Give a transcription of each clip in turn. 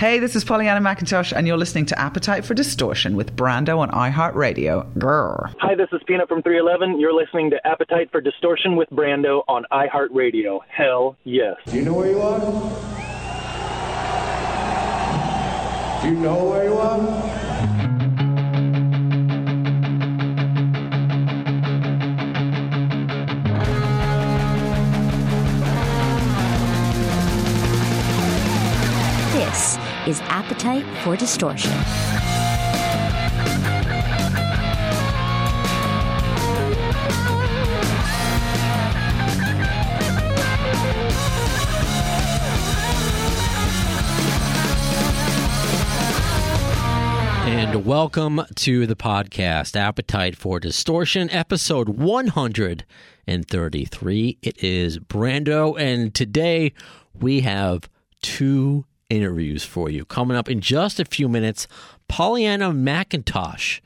Hey, this is Pollyanna McIntosh, and you're listening to Appetite for Distortion with Brando on iHeartRadio. Grrr. Hi, this is Peanut from 311. You're listening to Appetite for Distortion with Brando on iHeartRadio. Hell yes. Do you know where you are? Do you know where you are? Is Appetite for Distortion. And welcome to the podcast, Appetite for Distortion, episode 133. It is Brando, and today we have two interviews for you. Coming up in just a few minutes, Pollyanna McIntosh,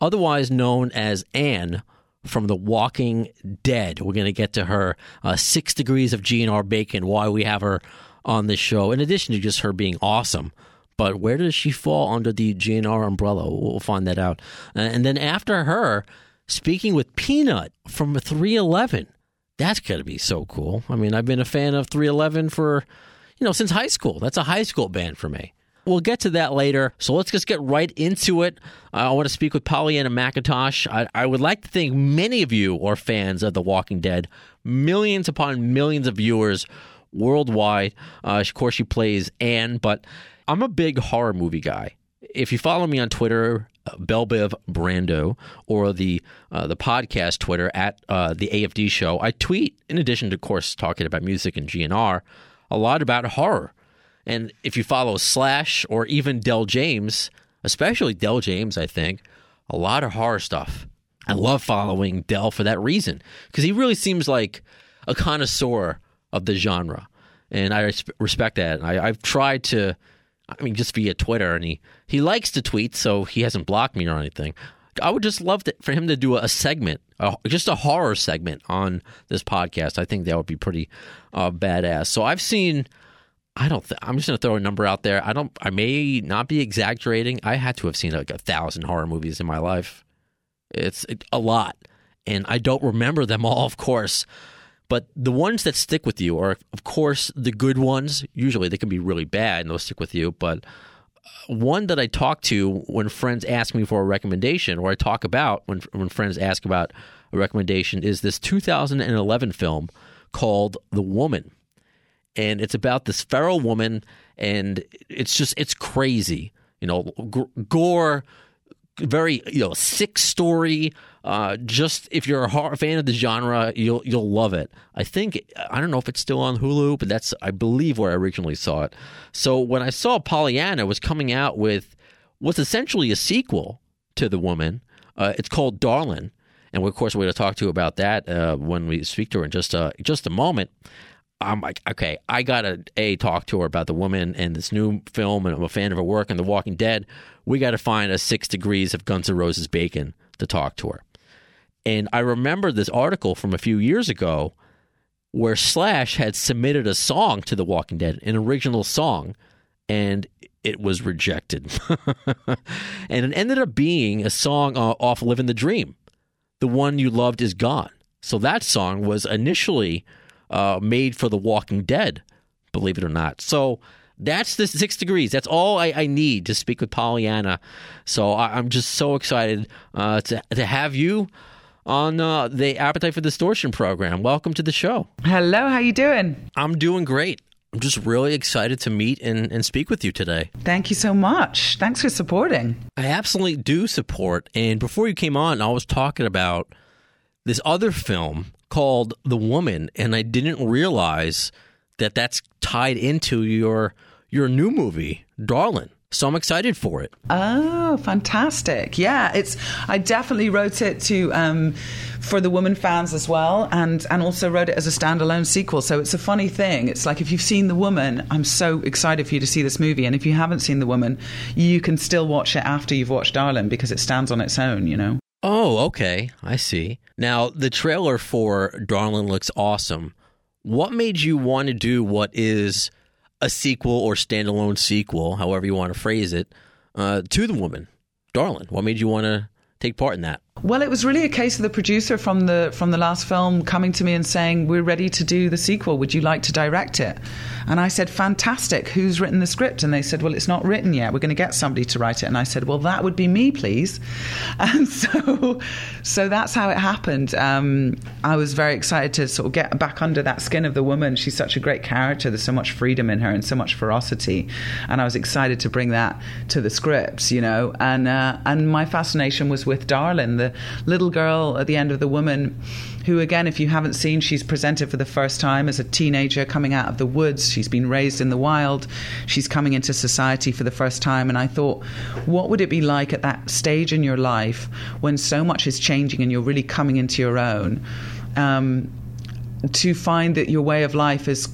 otherwise known as Anne from The Walking Dead. We're going to get to her uh, six degrees of GNR bacon, why we have her on this show, in addition to just her being awesome. But where does she fall under the GNR umbrella? We'll find that out. Uh, And then after her, speaking with Peanut from 311. That's going to be so cool. I mean, I've been a fan of 311 for, you know, since high school. That's a high school band for me. We'll get to that later. So let's just get right into it. I want to speak with Pollyanna McIntosh. I, I would like to think many of you are fans of The Walking Dead. Millions upon millions of viewers worldwide. Uh, of course, she plays Anne, but I'm a big horror movie guy. If you follow me on Twitter, uh, Belbiv Brando, or the uh, the podcast Twitter at uh, the AFD Show, I tweet in addition to, of course, talking about music and GNR, a lot about horror. And if you follow Slash or even Del James, especially Del James, I think a lot of horror stuff. I love following Del for that reason because he really seems like a connoisseur of the genre, and I res- respect that. I, I've tried to, I mean, just via Twitter, and he he likes to tweet, so he hasn't blocked me or anything. I would just love to, for him to do a, segment, a, just a horror segment on this podcast. I think that would be pretty uh, badass. So I've seen. I don't. Th- I'm just going to throw a number out there. I don't. I may not be exaggerating. I had to have seen like a thousand horror movies in my life. It's a lot, and I don't remember them all, of course. But the ones that stick with you are, of course, the good ones. Usually, they can be really bad, and they'll stick with you. But one that I talk to when friends ask me for a recommendation, or I talk about when when friends ask about a recommendation, is this 2011 film called The Woman. And it's about this feral woman and it's just it's crazy. You know gore very you know sick story uh, just if you're a fan of the genre you'll you'll love it. I think i don't know if it's still on hulu but that's i believe where i originally saw it. So when i saw pollyanna was coming out with what's essentially a sequel to the woman. Uh, it's called darlin. And of course we're going to talk to you about that uh, when we speak to her in just a just a moment. I'm like, okay, I gotta a talk to her about the woman and this new film, and I'm a fan of her work and The Walking Dead. We got to find a six degrees of Guns N' Roses bacon to talk to her. And I remember this article from a few years ago where Slash had submitted a song to The Walking Dead, an original song, and it was rejected. and it ended up being a song uh, off "Living the Dream." The one you loved is gone. So that song was initially uh, made for The Walking Dead, believe it or not. So that's the six degrees. That's all I, I need to speak with Pollyanna. So I, I'm just so excited uh, to to have you on uh, the Appetite for Distortion program. Welcome to the show. Hello, how you doing? I'm doing great. I'm just really excited to meet and, and speak with you today. Thank you so much. Thanks for supporting. I absolutely do support. And before you came on, I was talking about this other film called The Woman, and I didn't realize that that's tied into your your new movie, Darlin. So I'm excited for it. Oh, fantastic! Yeah, it's. I definitely wrote it to um, for the woman fans as well, and and also wrote it as a standalone sequel. So it's a funny thing. It's like if you've seen the woman, I'm so excited for you to see this movie, and if you haven't seen the woman, you can still watch it after you've watched Darlin because it stands on its own. You know. Oh, okay. I see. Now, the trailer for Darlin looks awesome. What made you want to do what is a sequel or standalone sequel, however you want to phrase it, uh, to the woman, Darlin? What made you want to take part in that? Well, it was really a case of the producer from the from the last film coming to me and saying, "We're ready to do the sequel. Would you like to direct it?" And I said, "Fantastic. Who's written the script?" And they said, "Well, it's not written yet. We're going to get somebody to write it." And I said, "Well, that would be me, please." And so, so that's how it happened. Um, I was very excited to sort of get back under that skin of the woman. She's such a great character. There's so much freedom in her and so much ferocity, and I was excited to bring that to the scripts, you know. And uh, and my fascination was with Darlin, the little girl at the end of the woman who, again, if you haven't seen, she's presented for the first time as a teenager coming out of the woods. She's been raised in the wild. She's coming into society for the first time. And I thought, what would it be like at that stage in your life when so much is changing and you're really coming into your own? Um, to find that your way of life is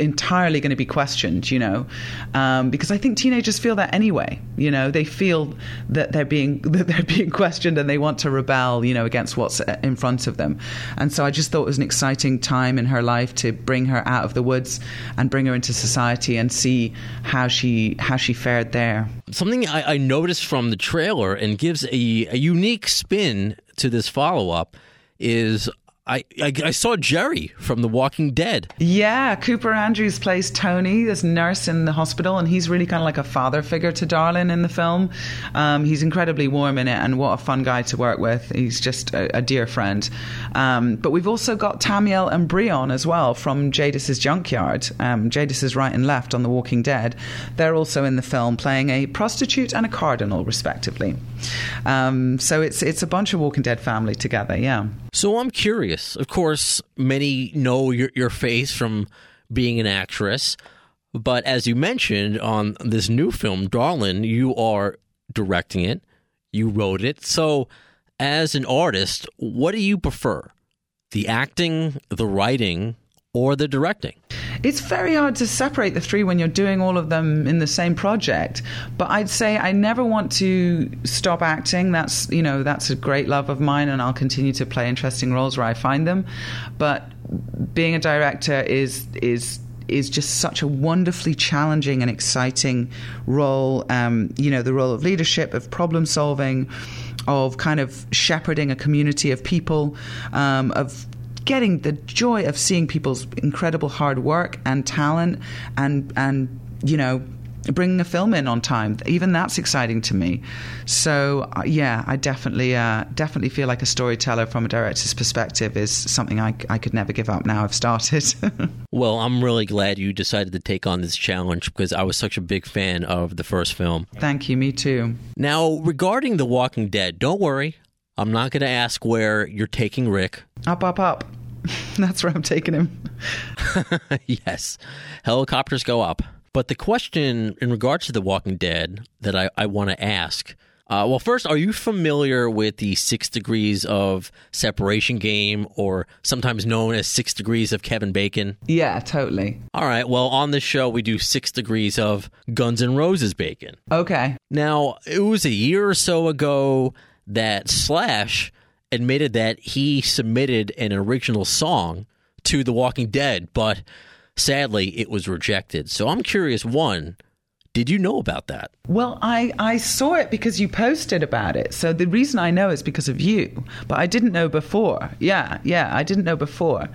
entirely going to be questioned, you know, um, because I think teenagers feel that anyway. You know, they feel that they're being that they're being questioned and they want to rebel, you know, against what's in front of them. And so I just thought it was an exciting time in her life to bring her out of the woods and bring her into society and see how she how she fared there. Something I, I noticed from the trailer and gives a, a unique spin to this follow up is I, I, I saw Jerry from The Walking Dead. Yeah, Cooper Andrews plays Tony, this nurse in the hospital, and he's really kind of like a father figure to Darlin in the film. Um, he's incredibly warm in it, and what a fun guy to work with. He's just a, a dear friend. Um, but we've also got Tamiel and Brion as well from Jadis's Junkyard. Um, Jadis is right and left on The Walking Dead. They're also in the film, playing a prostitute and a cardinal, respectively. Um, so it's it's a bunch of Walking Dead family together. Yeah. So I'm curious. Of course, many know your, your face from being an actress, but as you mentioned on this new film, Darlin, you are directing it, you wrote it. So, as an artist, what do you prefer? The acting, the writing, or the directing? It's very hard to separate the three when you're doing all of them in the same project. But I'd say I never want to stop acting. That's you know that's a great love of mine, and I'll continue to play interesting roles where I find them. But being a director is is is just such a wonderfully challenging and exciting role. Um, you know, the role of leadership, of problem solving, of kind of shepherding a community of people, um, of getting the joy of seeing people's incredible hard work and talent and and you know bringing a film in on time. Even that's exciting to me. So uh, yeah i definitely uh, definitely feel like a storyteller from a director's perspective is something I, I could never give up now i've started. Well i'm really glad you decided to take on this challenge because i was such a big fan of the first film. Thank you me too. Now regarding the walking dead don't worry I'm not going to ask where you're taking Rick. Up, up, up. That's where I'm taking him. yes. Helicopters go up. But the question in regards to The Walking Dead that I, I want to ask uh, well, first, are you familiar with the six degrees of separation game, or sometimes known as six degrees of Kevin Bacon? Yeah, totally. All right. Well, on this show, we do six degrees of Guns N' Roses bacon. Okay. Now, it was a year or so ago that Slash admitted that he submitted an original song to The Walking Dead, but sadly it was rejected. So I'm curious one, did you know about that? Well, I, I saw it because you posted about it. So the reason I know is because of you, but I didn't know before. Yeah, yeah, I didn't know before.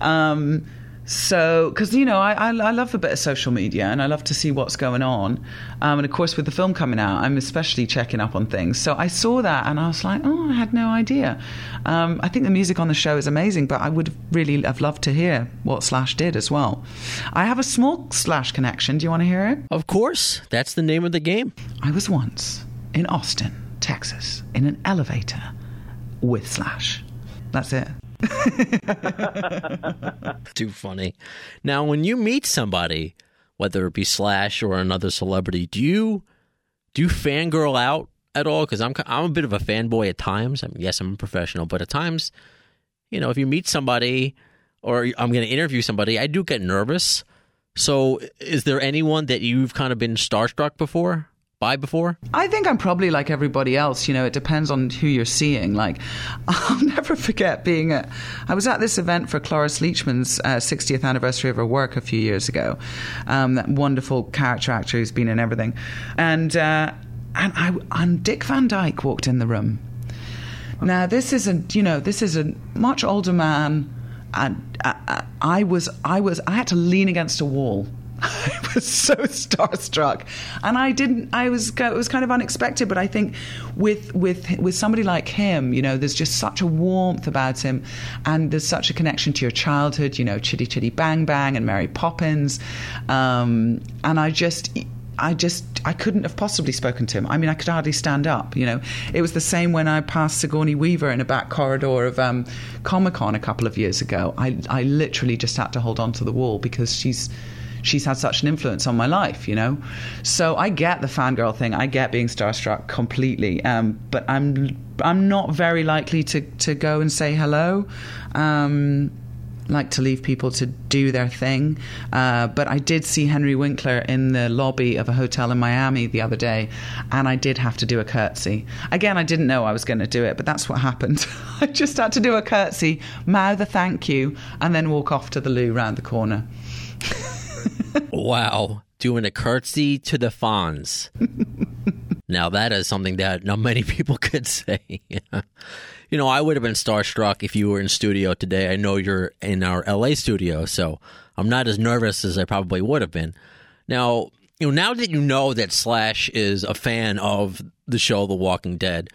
Um, so, because you know, I, I, I love a bit of social media and I love to see what's going on. Um, and of course, with the film coming out, I'm especially checking up on things. So I saw that and I was like, oh, I had no idea. Um, I think the music on the show is amazing, but I would really have loved to hear what Slash did as well. I have a small Slash connection. Do you want to hear it? Of course. That's the name of the game. I was once in Austin, Texas, in an elevator with Slash. That's it. Too funny. Now, when you meet somebody, whether it be Slash or another celebrity, do you do you fangirl out at all? Because I'm I'm a bit of a fanboy at times. I mean, yes, I'm a professional, but at times, you know, if you meet somebody or I'm going to interview somebody, I do get nervous. So, is there anyone that you've kind of been starstruck before before? I think I'm probably like everybody else. You know, it depends on who you're seeing. Like, I'll never forget being at. I was at this event for Cloris Leachman's uh, 60th anniversary of her work a few years ago. Um, that wonderful character actor who's been in everything, and uh, and I and Dick Van Dyke walked in the room. Now this is a you know this is a much older man, and I, I was I was I had to lean against a wall. I was so starstruck, and I didn't. I was it was kind of unexpected, but I think with with with somebody like him, you know, there's just such a warmth about him, and there's such a connection to your childhood. You know, Chitty Chitty Bang Bang and Mary Poppins, um, and I just I just I couldn't have possibly spoken to him. I mean, I could hardly stand up. You know, it was the same when I passed Sigourney Weaver in a back corridor of um, Comic Con a couple of years ago. I I literally just had to hold on to the wall because she's she's had such an influence on my life. You know, so I get the fangirl thing. I get being starstruck completely. Um, but I'm I'm not very likely to to go and say hello. Um, like to leave people to do their thing. Uh, but I did see Henry Winkler in the lobby of a hotel in Miami the other day, and I did have to do a curtsy. Again, I didn't know I was going to do it, but that's what happened. I just had to do a curtsy, mouth a thank you, and then walk off to the loo round the corner. wow. Doing a curtsy to the Fonz. now, that is something that not many people could say. you know, I would have been starstruck if you were in studio today. I know you're in our LA studio, so I'm not as nervous as I probably would have been. Now, you know, now that you know that Slash is a fan of the show The Walking Dead,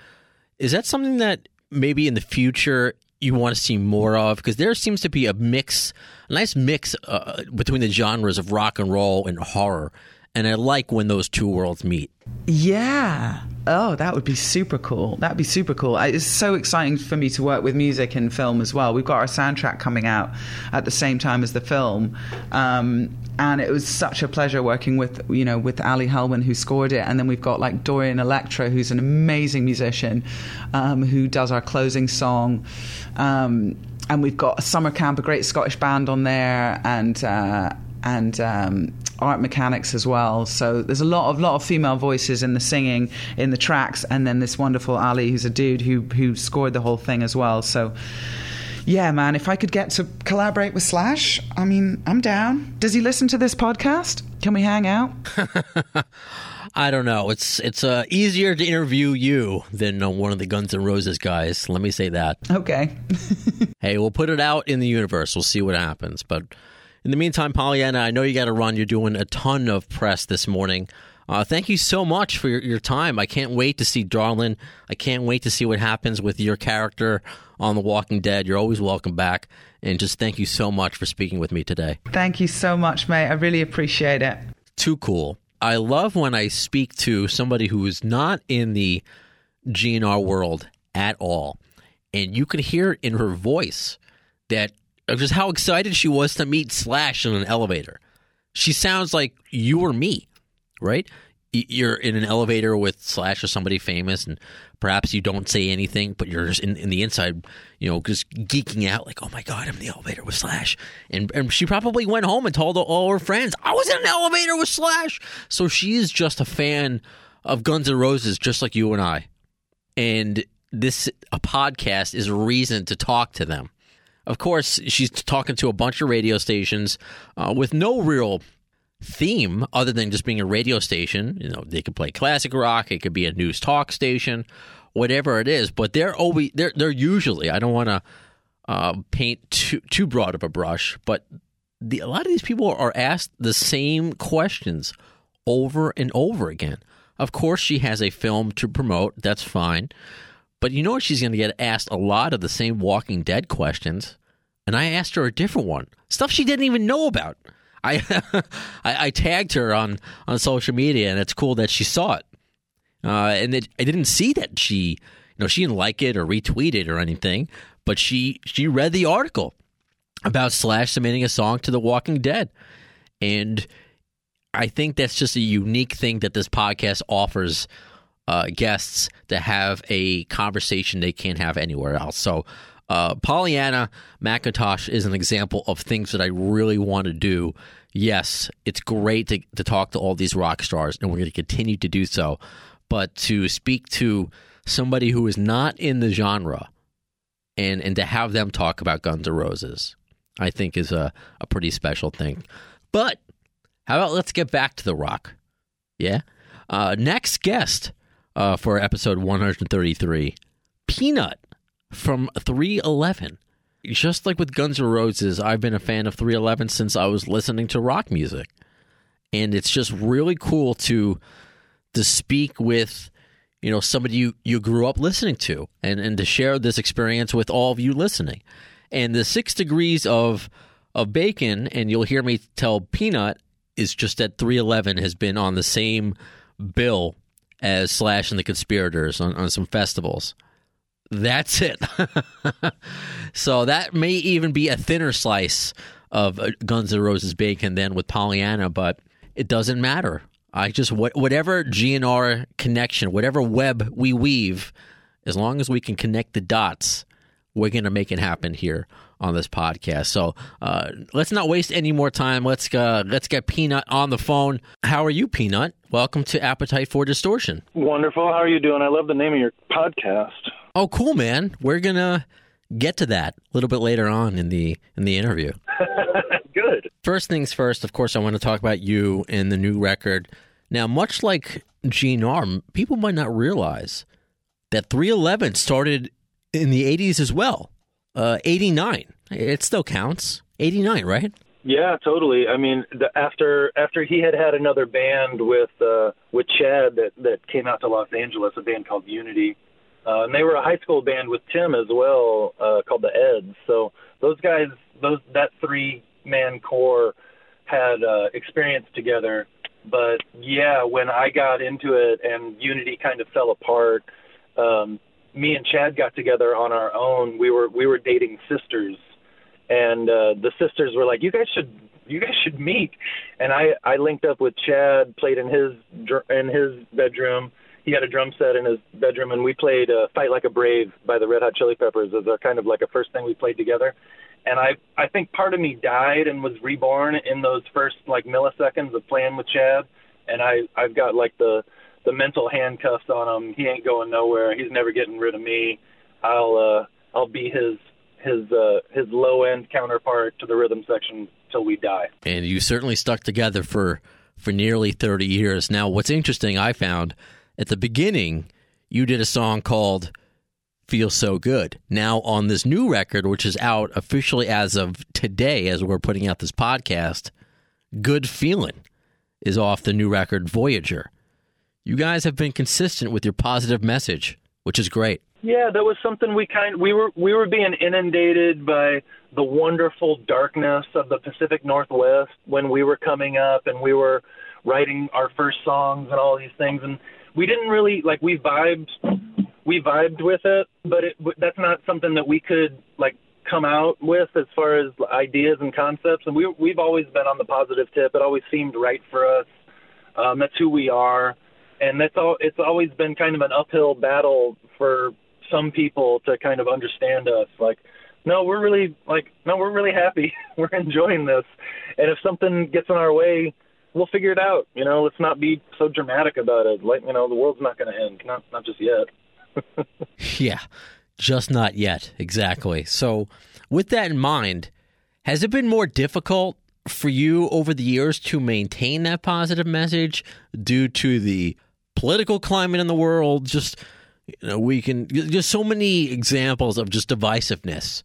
is that something that maybe in the future you want to see more of? Because there seems to be a mix, a nice mix uh, between the genres of rock and roll and horror. And I like when those two worlds meet. Yeah. Oh, that would be super cool. That'd be super cool. It's so exciting for me to work with music and film as well. We've got our soundtrack coming out at the same time as the film. Um, and it was such a pleasure working with you know with Ali Helnwein who scored it, and then we've got like Dorian Electra who's an amazing musician um, who does our closing song. Um, and we've got a summer camp, a great Scottish band on there, and uh, and um, art mechanics as well. So there's a lot of lot of female voices in the singing in the tracks, and then this wonderful Ali, who's a dude who who scored the whole thing as well. So. Yeah, man, if I could get to collaborate with Slash, I mean, I'm down. Does he listen to this podcast? Can we hang out? I don't know. It's it's uh, easier to interview you than uh, one of the Guns N' Roses guys. Let me say that. Okay. hey, we'll put it out in the universe. We'll see what happens. But in the meantime, Pollyanna, I know you got to run. You're doing a ton of press this morning. Uh, thank you so much for your, your, time. I can't wait to see Darlin. I can't wait to see what happens with your character on The Walking Dead. You're always welcome back. And just thank you so much for speaking with me today. Thank you so much, mate. I really appreciate it. Too cool. I love when I speak to somebody who is not in the GNR world at all. And you can hear in her voice that just how excited she was to meet Slash in an elevator. She sounds like you or me, right? You're in an elevator with Slash or somebody famous, and perhaps you don't say anything, but you're just in, in the inside, you know, just geeking out, like, oh my God, I'm in the elevator with Slash. And, and she probably went home and told all her friends, I was in an elevator with Slash. So she is just a fan of Guns N' Roses, just like you and I. And this a podcast is a reason to talk to them. Of course, she's talking to a bunch of radio stations uh, with no real theme other than just being a radio station. You know, they could play classic rock, it could be a news talk station, whatever it is. But they're always they're they're usually. I don't want to uh, paint too too broad of a brush, but the, a lot of these people are asked the same questions over and over again. Of course, she has a film to promote. That's fine. But you know what? She's going to get asked a lot of the same Walking Dead questions and I asked her a different one, stuff she didn't even know about. I, I, I tagged her on on social media, and it's cool that she saw it. Uh, and it, I didn't see that she, you know, she didn't like it or retweet it or anything, but she she read the article about Slash submitting a song to The Walking Dead, and I think that's just a unique thing that this podcast offers uh, guests to have a conversation they can't have anywhere else. So uh, Pollyanna McIntosh is an example of things that I really want to do yes, it's great to, to talk to all these rock stars, and we're going to continue to do so. But to speak to somebody who is not in the genre and, and to have them talk about Guns N' Roses, I think is a, a pretty special thing. But how about let's get back to the rock? Yeah. Uh, next guest uh, for episode 133 Peanut from 311 just like with Guns N' Roses, I've been a fan of 311 since I was listening to rock music. And it's just really cool to to speak with you know somebody you, you grew up listening to and, and to share this experience with all of you listening. And the six degrees of of bacon, and you'll hear me tell Peanut, is just that 311 has been on the same bill as Slash and the Conspirators on, on some festivals. That's it. so that may even be a thinner slice of uh, Guns N' Roses bacon than with Pollyanna, but it doesn't matter. I just whatever GNR connection, whatever web we weave, as long as we can connect the dots, we're going to make it happen here on this podcast. So uh, let's not waste any more time. Let's uh, let's get Peanut on the phone. How are you, Peanut? Welcome to Appetite for Distortion. Wonderful. How are you doing? I love the name of your podcast. Oh, cool, man. We're gonna get to that a little bit later on in the in the interview. Good. First things first, of course, I want to talk about you and the new record. Now, much like GNR, people might not realize that 311 started in the 80s as well. Uh, 89. It still counts. 89, right? Yeah, totally. I mean, the, after after he had had another band with uh, with Chad that that came out to Los Angeles, a band called Unity uh, and they were a high school band with Tim as well, uh, called the Eds. So those guys, those that three man core had uh, experience together. But yeah, when I got into it and Unity kind of fell apart, um, me and Chad got together on our own. We were we were dating sisters, and uh, the sisters were like, "You guys should you guys should meet." And I I linked up with Chad, played in his in his bedroom he had a drum set in his bedroom, and we played uh, "Fight Like a Brave" by the Red Hot Chili Peppers as our kind of like a first thing we played together. And I I think part of me died and was reborn in those first like milliseconds of playing with Chad. And I I've got like the the mental handcuffs on him. He ain't going nowhere. He's never getting rid of me. I'll uh I'll be his his uh his low end counterpart to the rhythm section till we die. And you certainly stuck together for for nearly 30 years. Now, what's interesting I found at the beginning, you did a song called Feel So Good. Now, on this new record, which is out officially as of today, as we're putting out this podcast, Good Feeling is off the new record, Voyager. You guys have been consistent with your positive message, which is great. Yeah, that was something we kind we were we were being inundated by the wonderful darkness of the Pacific Northwest when we were coming up and we were writing our first songs and all these things and we didn't really like we vibed we vibed with it, but it that's not something that we could like come out with as far as ideas and concepts. And we we've always been on the positive tip. It always seemed right for us. Um, that's who we are, and that's all. It's always been kind of an uphill battle for some people to kind of understand us. Like, no, we're really like, no, we're really happy. we're enjoying this, and if something gets in our way, we'll figure it out. You know, let's not be so dramatic about it. Like, you know, the world's not going to end. Not not just yet. yeah, just not yet. Exactly. So, with that in mind, has it been more difficult for you over the years to maintain that positive message due to the political climate in the world? Just you know, we can just so many examples of just divisiveness.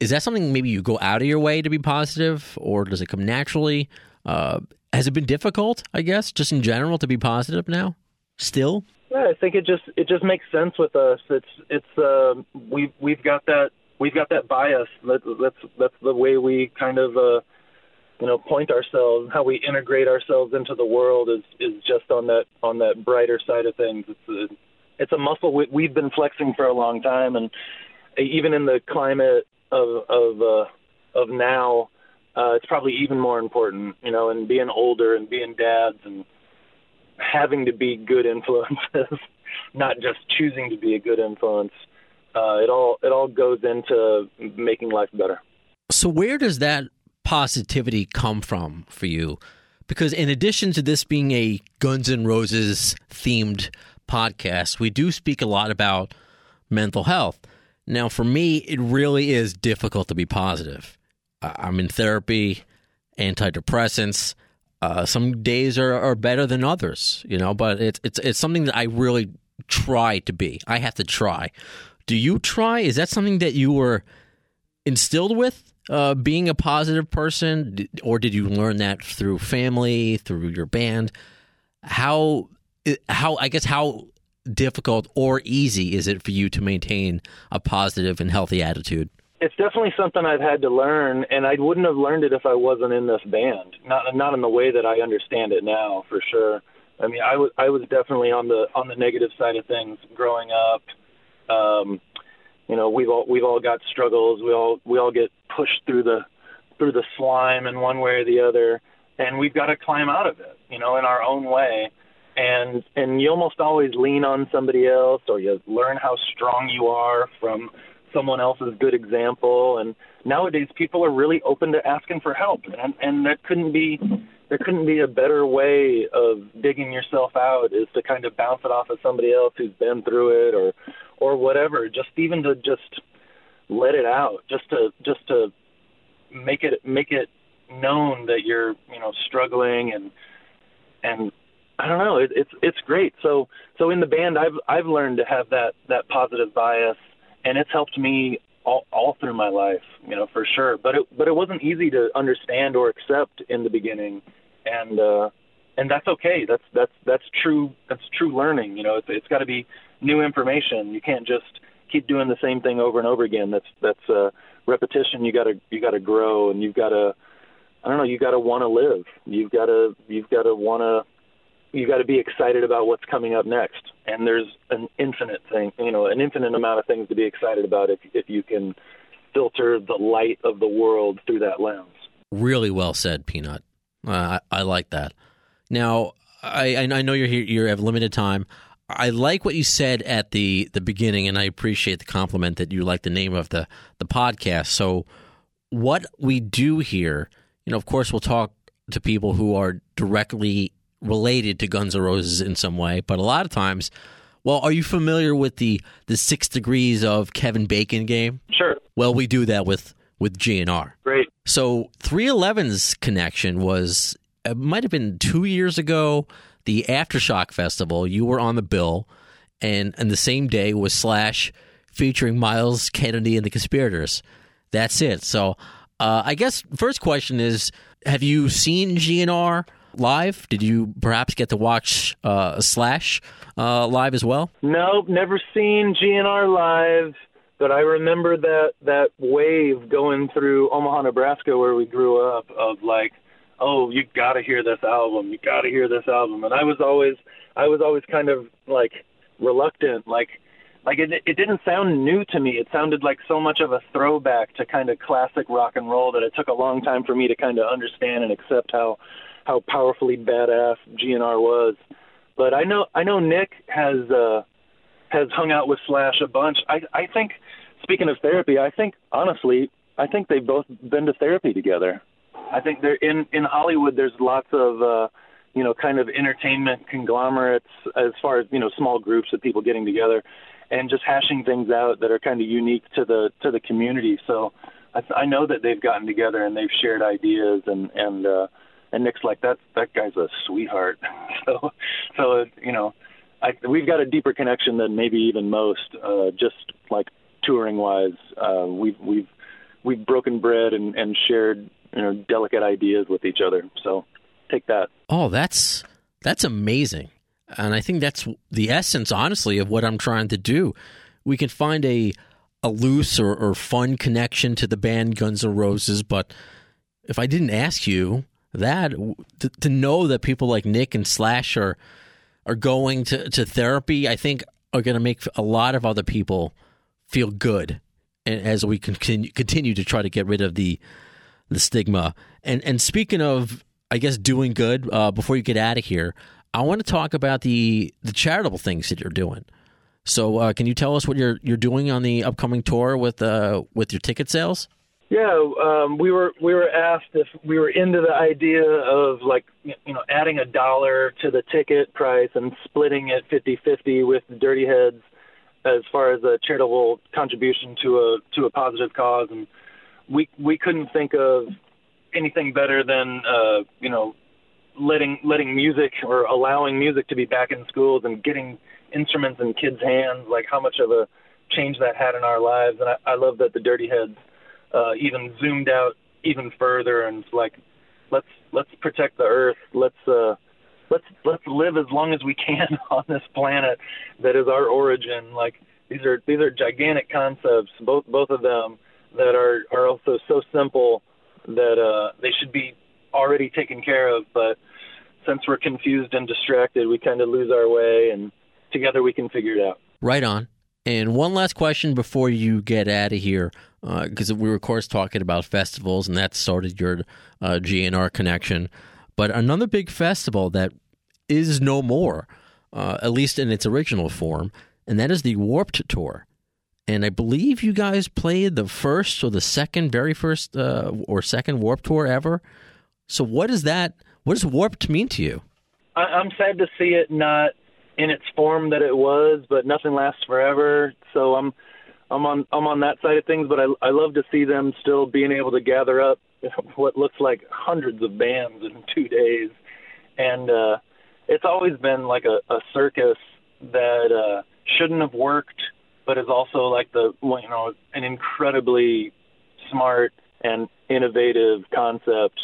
Is that something maybe you go out of your way to be positive, or does it come naturally? Uh, has it been difficult? I guess just in general to be positive now. Still. Yeah, I think it just it just makes sense with us. It's it's uh, we we've got that we've got that bias. That, that's that's the way we kind of uh, you know point ourselves. How we integrate ourselves into the world is is just on that on that brighter side of things. It's a, it's a muscle we, we've been flexing for a long time, and even in the climate of of uh, of now, uh, it's probably even more important, you know, and being older and being dads and having to be good influences, not just choosing to be a good influence. Uh, it all it all goes into making life better. So where does that positivity come from for you? Because in addition to this being a Guns N' Roses themed podcast, we do speak a lot about mental health. Now, for me, it really is difficult to be positive. I'm in therapy, antidepressants. Uh, some days are, are better than others, you know, but it's it's it's something that I really try to be. I have to try. Do you try? Is that something that you were instilled with? Uh, being a positive person, or did you learn that through family, through your band? How how I guess how difficult or easy is it for you to maintain a positive and healthy attitude? It's definitely something I've had to learn, and I wouldn't have learned it if I wasn't in this band. Not not in the way that I understand it now, for sure. I mean, I was I was definitely on the on the negative side of things growing up. Um, you know, we've all we've all got struggles. We all we all get pushed through the through the slime in one way or the other, and we've got to climb out of it. You know, in our own way and and you almost always lean on somebody else or you learn how strong you are from someone else's good example and nowadays people are really open to asking for help and and that couldn't be there couldn't be a better way of digging yourself out is to kind of bounce it off of somebody else who's been through it or or whatever just even to just let it out just to just to make it make it known that you're you know struggling and and I don't know. It, it's it's great. So so in the band, I've I've learned to have that that positive bias, and it's helped me all all through my life. You know, for sure. But it but it wasn't easy to understand or accept in the beginning, and uh, and that's okay. That's that's that's true. That's true learning. You know, it's it's got to be new information. You can't just keep doing the same thing over and over again. That's that's repetition. You got to you got to grow, and you've got to I don't know. You got to want to live. You've got to you've got to want to you got to be excited about what's coming up next. And there's an infinite thing, you know, an infinite amount of things to be excited about if if you can filter the light of the world through that lens. Really well said, Peanut. Uh, I, I, like that. Now, I, I know you're here. You have limited time. I like what you said at the, the beginning, and I appreciate the compliment that you like the name of the, the podcast. So, what we do here, you know, of course, we'll talk to people who are directly related to Guns N' Roses in some way, but a lot of times, well, are you familiar with the the six degrees of Kevin Bacon game? Sure. Well, we do that with with GNR. Great. So 311's connection was it might have been two years ago. The Aftershock Festival, you were on the bill, and and the same day was Slash featuring Myles Kennedy and the Conspirators. That's it. So uh, I guess first question is: Have you seen GNR? live? Did you perhaps get to watch uh, Slash uh, live as well? No, never seen GNR live, but I remember that that wave going through Omaha, Nebraska, where we grew up, of like, oh, you got to hear this album, you got to hear this album, and I was always, I was always kind of like reluctant, like. Like it, it didn't sound new to me. It sounded like so much of a throwback to kind of classic rock and roll that it took a long time for me to kind of understand and accept how how powerfully badass GNR was. But I know I know Nick has uh, has hung out with Slash a bunch. I I think speaking of therapy, I think honestly, I think they've both been to therapy together. I think they're in in Hollywood. There's lots of uh, you know kind of entertainment conglomerates as far as you know small groups of people getting together and just hashing things out that are kind of unique to the to the community. So I, I know that they've gotten together and they've shared ideas and and uh, and Nick's like that that guy's a sweetheart. so so you know, I we've got a deeper connection than maybe even most. Uh, just like touring wise, uh, we've we've we've broken bread and, and shared you know delicate ideas with each other. So take that. Oh, that's that's amazing. And I think that's the essence, honestly, of what I'm trying to do. We can find a a loose or, or fun connection to the band Guns N' Roses, but if I didn't ask you, that to, to know that people like Nick and Slash are are going to, to therapy, I think are going to make a lot of other people feel good and as we continue continue to try to get rid of the the stigma. And and speaking of, I guess doing good. Uh, before you get out of here, I want to talk about the the charitable things that you're doing. So, uh, can you tell us what you're you're doing on the upcoming tour with uh, with your ticket sales? Yeah, um, we were we were asked if we were into the idea of like you know adding a dollar to the ticket price and splitting it 50-50 with Dirty Heads as far as a charitable contribution to a to a positive cause, and we we couldn't think of anything better than uh, you know letting letting music or allowing music to be back in schools and getting instruments in kids' hands. Like how much of a change that had in our lives, and I, I love that the Dirty Heads uh, even zoomed out even further and like let's let's protect the earth. Let's uh let's let's live as long as we can on this planet that is our origin. Like these are these are gigantic concepts both both of them that are are also so simple that uh they should be already taken care of but since we're confused and distracted we kind of lose our way and together we can figure it out Right on. And one last question before you get out of here, because we were, of course, talking about festivals, and that started your uh, GNR connection. But another big festival that is no more, uh, at least in its original form, and that is the Warped Tour. And I believe you guys played the first or the second, very first uh, or second Warped Tour ever. So what is that? What does Warped mean to you? I, I'm sad to see it not in its form that it was, but nothing lasts forever. So I'm I'm on I'm on that side of things, but I I love to see them still being able to gather up what looks like hundreds of bands in two days, and uh, it's always been like a, a circus that uh, shouldn't have worked, but is also like the you know an incredibly smart and innovative concept.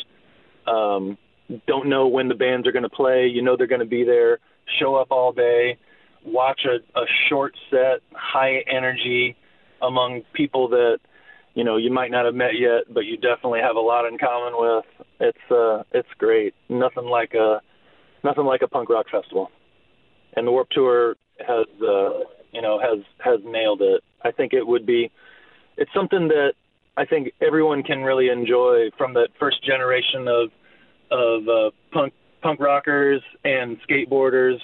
Um, don't know when the bands are going to play. You know they're going to be there. Show up all day, watch a, a short set, high energy among people that you know you might not have met yet, but you definitely have a lot in common with. It's uh, it's great. Nothing like a nothing like a punk rock festival. And the Warped Tour has uh, you know has has nailed it. I think it would be it's something that I think everyone can really enjoy from that first generation of of uh, punk punk rockers and skateboarders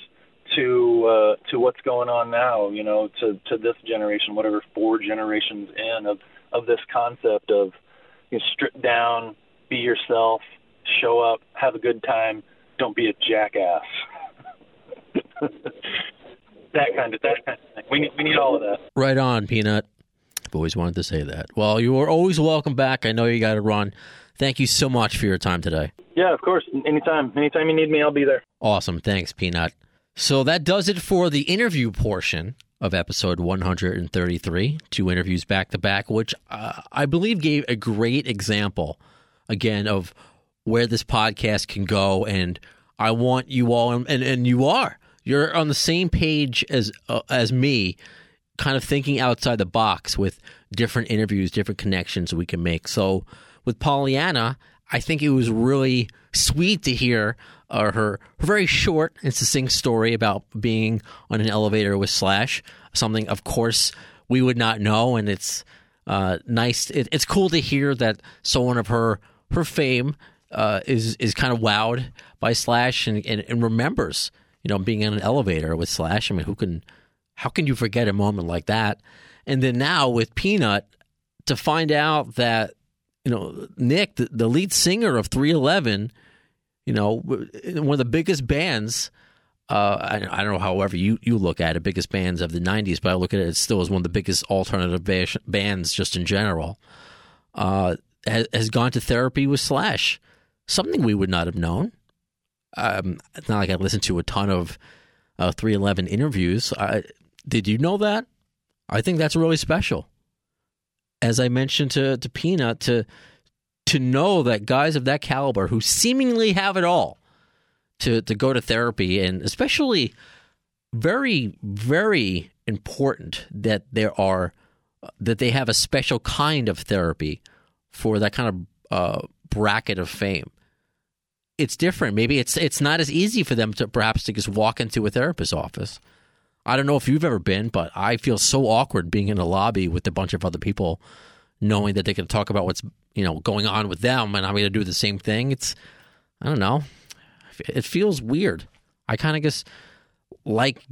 to uh, to what's going on now. You know, to to this generation, whatever four generations in of of this concept of you know, strip down, be yourself, show up, have a good time, don't be a jackass. that kind of that kind of thing. We need we need all of that. Right on, Peanut. I've always wanted to say that. Well, you are always welcome back. I know you got to run. Thank you so much for your time today. Yeah, of course. Anytime. Anytime you need me, I'll be there. Awesome. Thanks, Peanut. So that does it for the interview portion of episode 133. Two interviews back to back, which uh, I believe gave a great example, again, of where this podcast can go. And I want you all, and, and you are, you're on the same page as uh, as me, kind of thinking outside the box with different interviews, different connections we can make. So with Pollyanna, I think it was really sweet to hear uh, her, her very short and succinct story about being on an elevator with Slash. Something, of course, we would not know, and it's uh, nice. It, it's cool to hear that someone of her her fame uh, is is kind of wowed by Slash and, and, and remembers, you know, being in an elevator with Slash. I mean, who can how can you forget a moment like that? And then now with Peanut, to find out that you know Nick, the, the lead singer of 311, you know, one of the biggest bands. Uh, I, I, don't know, however you, you look at it, biggest bands of the '90s, but I look at it it still as one of the biggest alternative ba- bands just in general. Uh, has, has, gone to therapy with Slash, something we would not have known. Um, it's not like I listened to a ton of uh, 311 interviews. I, did you know that? I think that's really special. As I mentioned to, to Peanut, to to know that guys of that caliber who seemingly have it all to to go to therapy and especially very very important that there are that they have a special kind of therapy for that kind of uh, bracket of fame. It's different. Maybe it's it's not as easy for them to perhaps to just walk into a therapist's office. I don't know if you've ever been, but I feel so awkward being in a lobby with a bunch of other people, knowing that they can talk about what's you know going on with them, and I'm going to do the same thing. It's I don't know. It feels weird. I kind of just like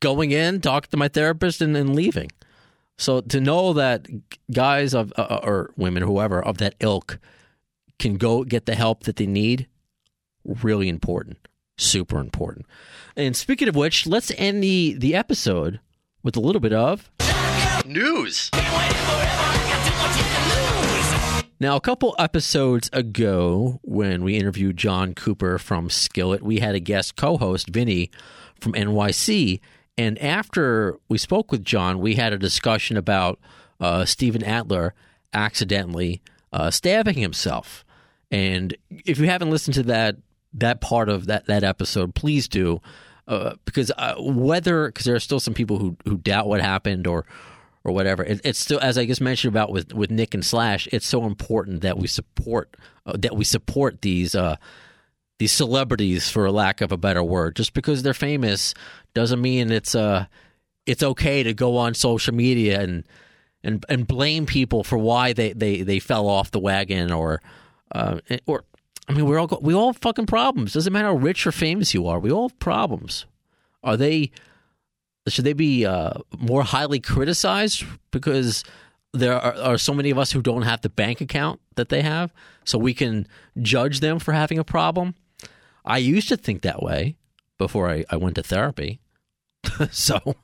going in, talk to my therapist, and then leaving. So to know that guys of uh, or women, whoever of that ilk, can go get the help that they need, really important, super important. And speaking of which, let's end the the episode with a little bit of news. Now, a couple episodes ago, when we interviewed John Cooper from Skillet, we had a guest co host, Vinny from NYC. And after we spoke with John, we had a discussion about uh, Steven Adler accidentally uh, stabbing himself. And if you haven't listened to that that part of that, that episode, please do. Uh, because uh, whether because there are still some people who who doubt what happened or or whatever. It, it's still, as I just mentioned about with, with Nick and Slash, it's so important that we support uh, that we support these uh, these celebrities, for lack of a better word. Just because they're famous doesn't mean it's uh it's okay to go on social media and and and blame people for why they they, they fell off the wagon or uh, or I mean we're all we all have fucking problems. Doesn't matter how rich or famous you are. We all have problems. Are they should they be uh, more highly criticized because there are, are, so many of us who don't have the bank account that they have, so we can judge them for having a problem? I used to think that way before I, I went to therapy. so,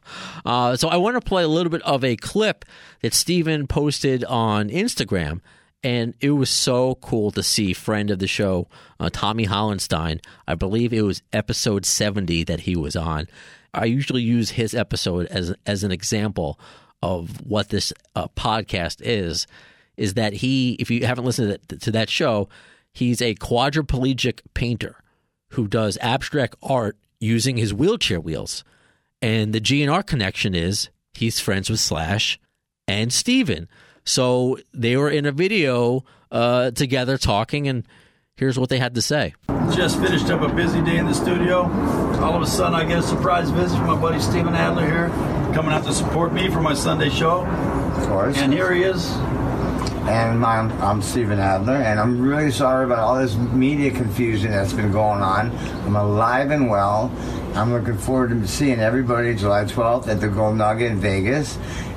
uh, so I want to play a little bit of a clip that Steven posted on Instagram, and it was so cool to see friend of the show, uh, Tommy Hollenstein. I believe it was episode seventy that he was on, I usually use his episode as as an example of what this uh, podcast is. Is that he? If you haven't listened to that, to that show, he's a quadriplegic painter who does abstract art using his wheelchair wheels. And the GNR connection is he's friends with Slash and Steven. So they were in a video uh, together talking, and here's what they had to say. Just finished up a busy day in the studio. All of a sudden, I get a surprise visit from my buddy Steven Adler here, coming out to support me for my Sunday show. Of course. And here he is. And I'm, I'm Steven Adler, and I'm really sorry about all this media confusion that's been going on. I'm alive and well. I'm looking forward to seeing everybody July 12th at the Gold Nugget in Vegas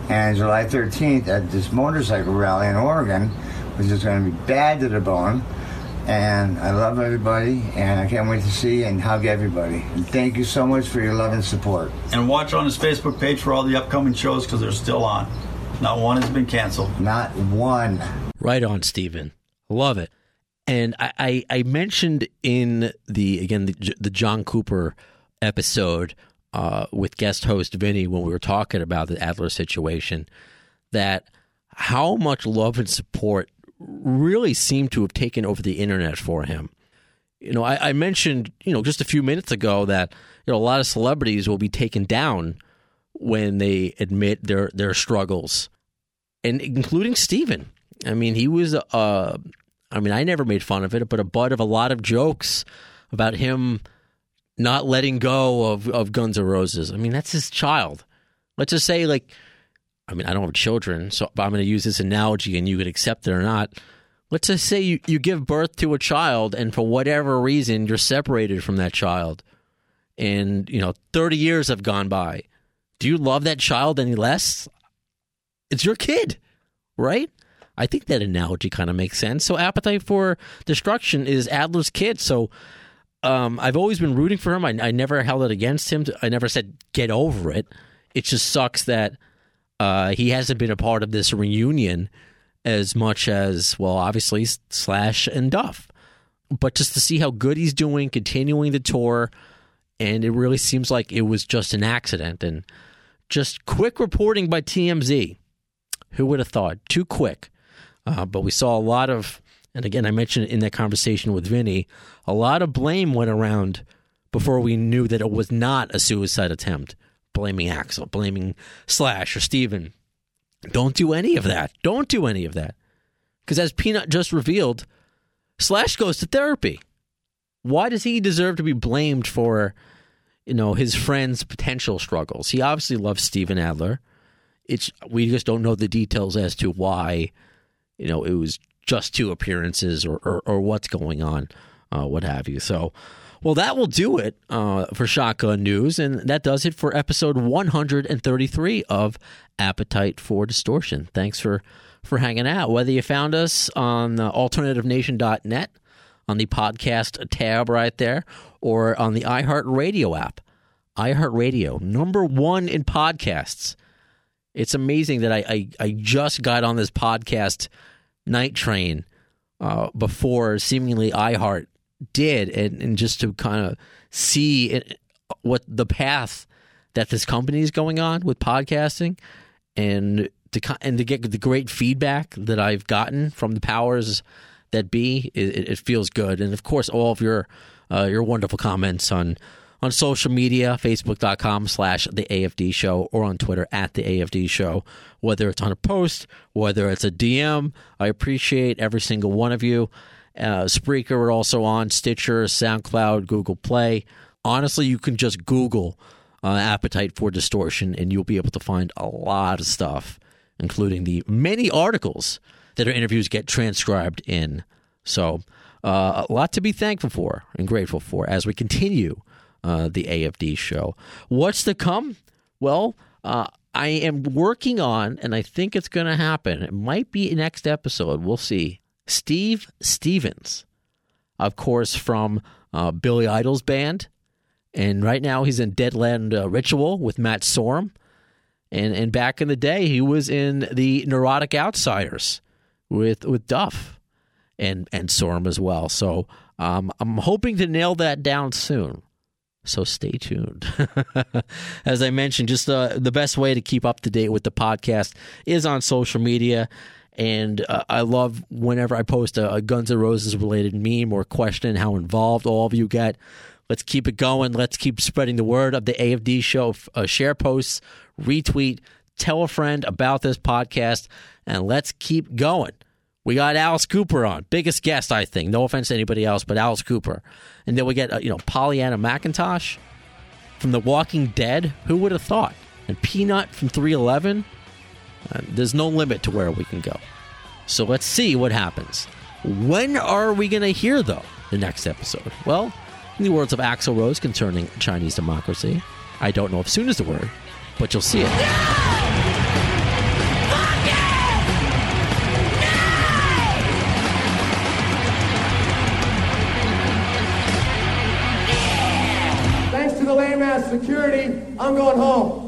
and July 13th at this motorcycle rally in Oregon, which is going to be bad to the bone. And I love everybody, and I can't wait to see and hug everybody. And thank you so much for your love and support. And watch on his Facebook page for all the upcoming shows because they're still on. Not one has been canceled. Not one. Right on, Steven. Love it. And I, I, I mentioned in the again the, the John Cooper episode uh, with guest host Vinny when we were talking about the Adler situation that how much love and support really seemed to have taken over the internet for him. You know, I, I, mentioned, you know, just a few minutes ago that you know a lot of celebrities will be taken down when they admit their their struggles, and including Steven. I mean, he was uh, I mean, I never made fun of it, but a butt of a lot of jokes about him not letting go of of Guns N' Roses. I mean, that's his child. Let's just say, like, I mean, I don't have children, so I'm going to use this analogy and you could accept it or not. Let's just say you, you give birth to a child and for whatever reason you're separated from that child and, you know, 30 years have gone by. Do you love that child any less? It's your kid, right? I think that analogy kind of makes sense. So, Appetite for Destruction is Adler's kid. So, um, I've always been rooting for him. I, I never held it against him. I never said get over it. It just sucks that uh, he hasn't been a part of this reunion as much as well, obviously Slash and Duff, but just to see how good he's doing, continuing the tour, and it really seems like it was just an accident. And just quick reporting by TMZ. Who would have thought? Too quick. Uh, but we saw a lot of, and again, I mentioned in that conversation with Vinny, a lot of blame went around before we knew that it was not a suicide attempt blaming Axl, blaming Slash or Steven. Don't do any of that. Don't do any of that. Because as Peanut just revealed, Slash goes to therapy. Why does he deserve to be blamed for, you know, his friend's potential struggles? He obviously loves Steven Adler. It's we just don't know the details as to why, you know, it was just two appearances or or, or what's going on, uh, what have you. So Well, that will do it uh, for Shotgun News, and that does it for episode 133 of Appetite for Distortion. Thanks for, for hanging out. Whether you found us on uh, alternativenation.net, on the podcast tab right there, or on the iHeartRadio app. iHeartRadio, number one in podcasts. It's amazing that I, I, I just got on this podcast night train uh, before seemingly iHeart did, and, and just to kind of see it, what the path that this company is going on with podcasting, and to and to get the great feedback that I've gotten from the powers that be, it, it feels good. And of course, all of your uh, your wonderful comments on on social media, facebook.com slash the AFD show, or on Twitter at the AFD show, whether it's on a post, whether it's a DM. I appreciate every single one of you. Uh, Spreaker, we're also on Stitcher, SoundCloud, Google Play. Honestly, you can just Google uh, Appetite for Distortion, and you'll be able to find a lot of stuff, including the many articles that our interviews get transcribed in. So, uh, a lot to be thankful for and grateful for as we continue uh, the AFD show. What's to come? Well, uh, I am working on, and I think it's going to happen. It might be next episode. We'll see. Steve Stevens, of course, from uh, Billy Idol's band. And right now he's in Deadland uh, Ritual with Matt Sorum. And, and back in the day, he was in the Neurotic Outsiders with, with Duff and, and Sorum as well. So um, I'm hoping to nail that down soon. So stay tuned. As I mentioned, just uh, the best way to keep up to date with the podcast is on social media. And uh, I love whenever I post a, a Guns N' Roses related meme or question how involved all of you get. Let's keep it going. Let's keep spreading the word of the AFD show. Uh, share posts, retweet, tell a friend about this podcast, and let's keep going. We got Alice Cooper on, biggest guest, I think. No offense to anybody else, but Alice Cooper. And then we get, uh, you know, Pollyanna McIntosh from The Walking Dead. Who would have thought? And Peanut from 311. Uh, there's no limit to where we can go. So let's see what happens. When are we going to hear, though, the next episode? Well, in the words of Axl Rose concerning Chinese democracy, I don't know if soon is the word, but you'll see it. Thanks I'm going home.